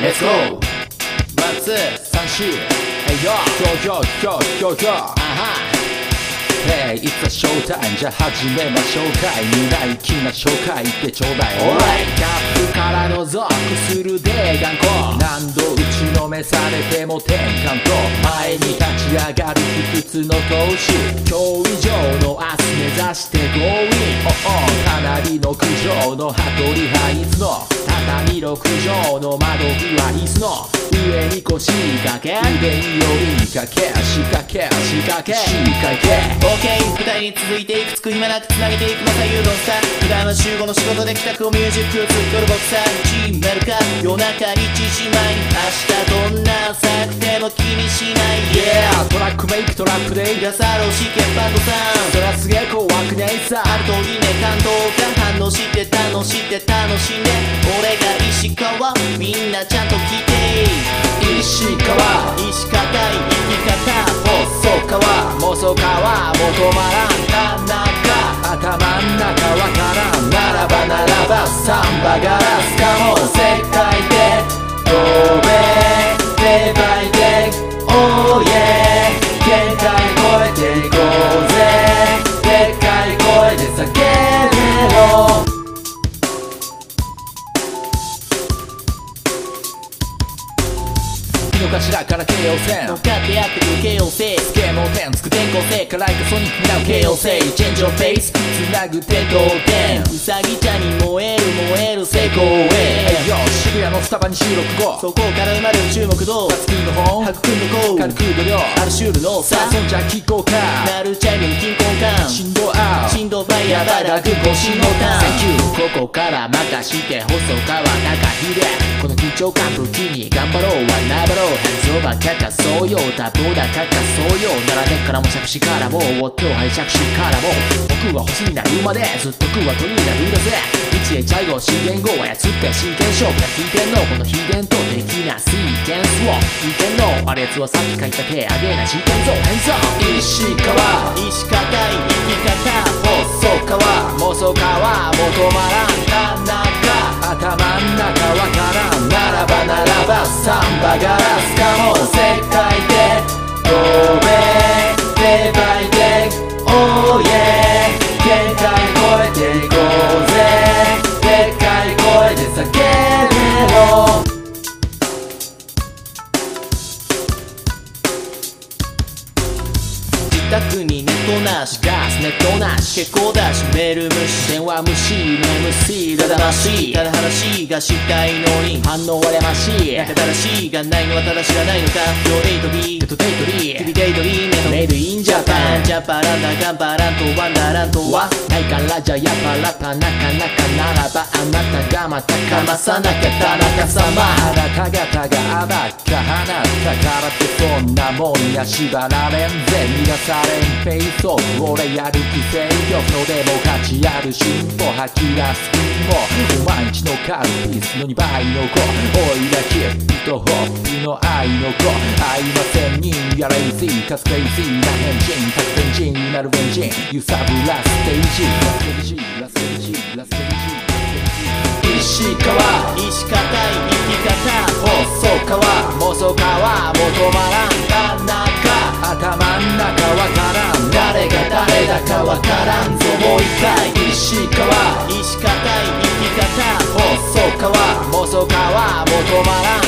Let's go. ワンツー三四 Hey yo. Yo yo yo yo yo. あは Hey, it's a show time じゃあ始めましょうか。い未来気な紹介。ってちょうだい。Alright. キャップからのゾックするで頑固。何度打ちのめされても転換と。前に立ち上がる不屈の投資。今日以上の明日目指して Going かなりの苦情の羽鳥ハイツの畳6畳の窓際椅子の上に腰掛け。腕に寄りかけ。仕掛け。仕掛け。仕掛け。OK 舞台に続いていくつく暇なく繋げていくまた誘導スター普段は週5の仕事で帰宅をミュージックを作るボクサーチームなるか夜中1時前に明日どんな朝くても気にしない Yeah トラックメイクトラップでガサロ試験バンドさんそりゃすげえ怖くねえさある通りね感動が反応して楽して楽しんで俺が石川みんなちゃんと聞いて石川石堅い生き方細川妄想川も止まらん田中頭ん中わからんならばならばサンバガラスかも世界で飛べデバイ京王線乗っかってやってくる京王星ゲームを点つく転校生からイカソニックな京王星チェンジオフェイスつなぐ点と点うさぎちゃんに燃える燃える成功えへよ渋谷のスタバに収録後。そこから生まれる注目度。バツキンの本白くんの子軽く度量あるシュールのさ。さあそんじゃ聞こうか。なるチャイムに金婚感振動アウ振動ファイヤーバラグ更新のターンここから任して細川高秀この緊張感武器に頑張ろうはなばろうハンズオーバーかかそうよ多忙だかかそうよならねからも着手からも夫を拝借しからも僕は星になるまでずっと食は鳥になるんだぜ一へチャイゴ資源語を操って真剣勝負が聞いてんのこの秘伝と的なシーケンスを聞いてんのあれやつはさっき書いた手上げな真剣像変装石川石堅い生き方放送細川妄想川も止まらん田中頭ん中わからんならばならばサンバガラスカモン世界で飛べデバイデ Oh yeah 限界超えていこうぜでっかい声で叫べろ自宅にトなしガスネットなし。結構だし。メール無視。電話無視。の MC だだましい。ただ話がしたいのに。反応はやましい。なんか正しいがないのはただ知らないのか。Your A と B デートデートリ日々デイトリーャパランダガンバラとワンダランとはないからじゃやっぱラパなかなかならばあなたがまたかまさなきゃ田中様あなた方があばっか放ったからってそんなもんや縛られんぜ乱されんフェイスオフ俺やる気制御のでも価値ある進歩吐き出すもお前んちのカルピスの2倍の子おいらキップとホップの愛の子会いませんにやレイジーかつクレイジーな変人各天人になるベンジン揺さぶらステージラステージラステージラステージ石川石堅い生き方細川妄想川も止まらん田中頭ん中わからん誰が誰だかわからんぞもう一回石川石堅い生き方細川妄想川も止まらん。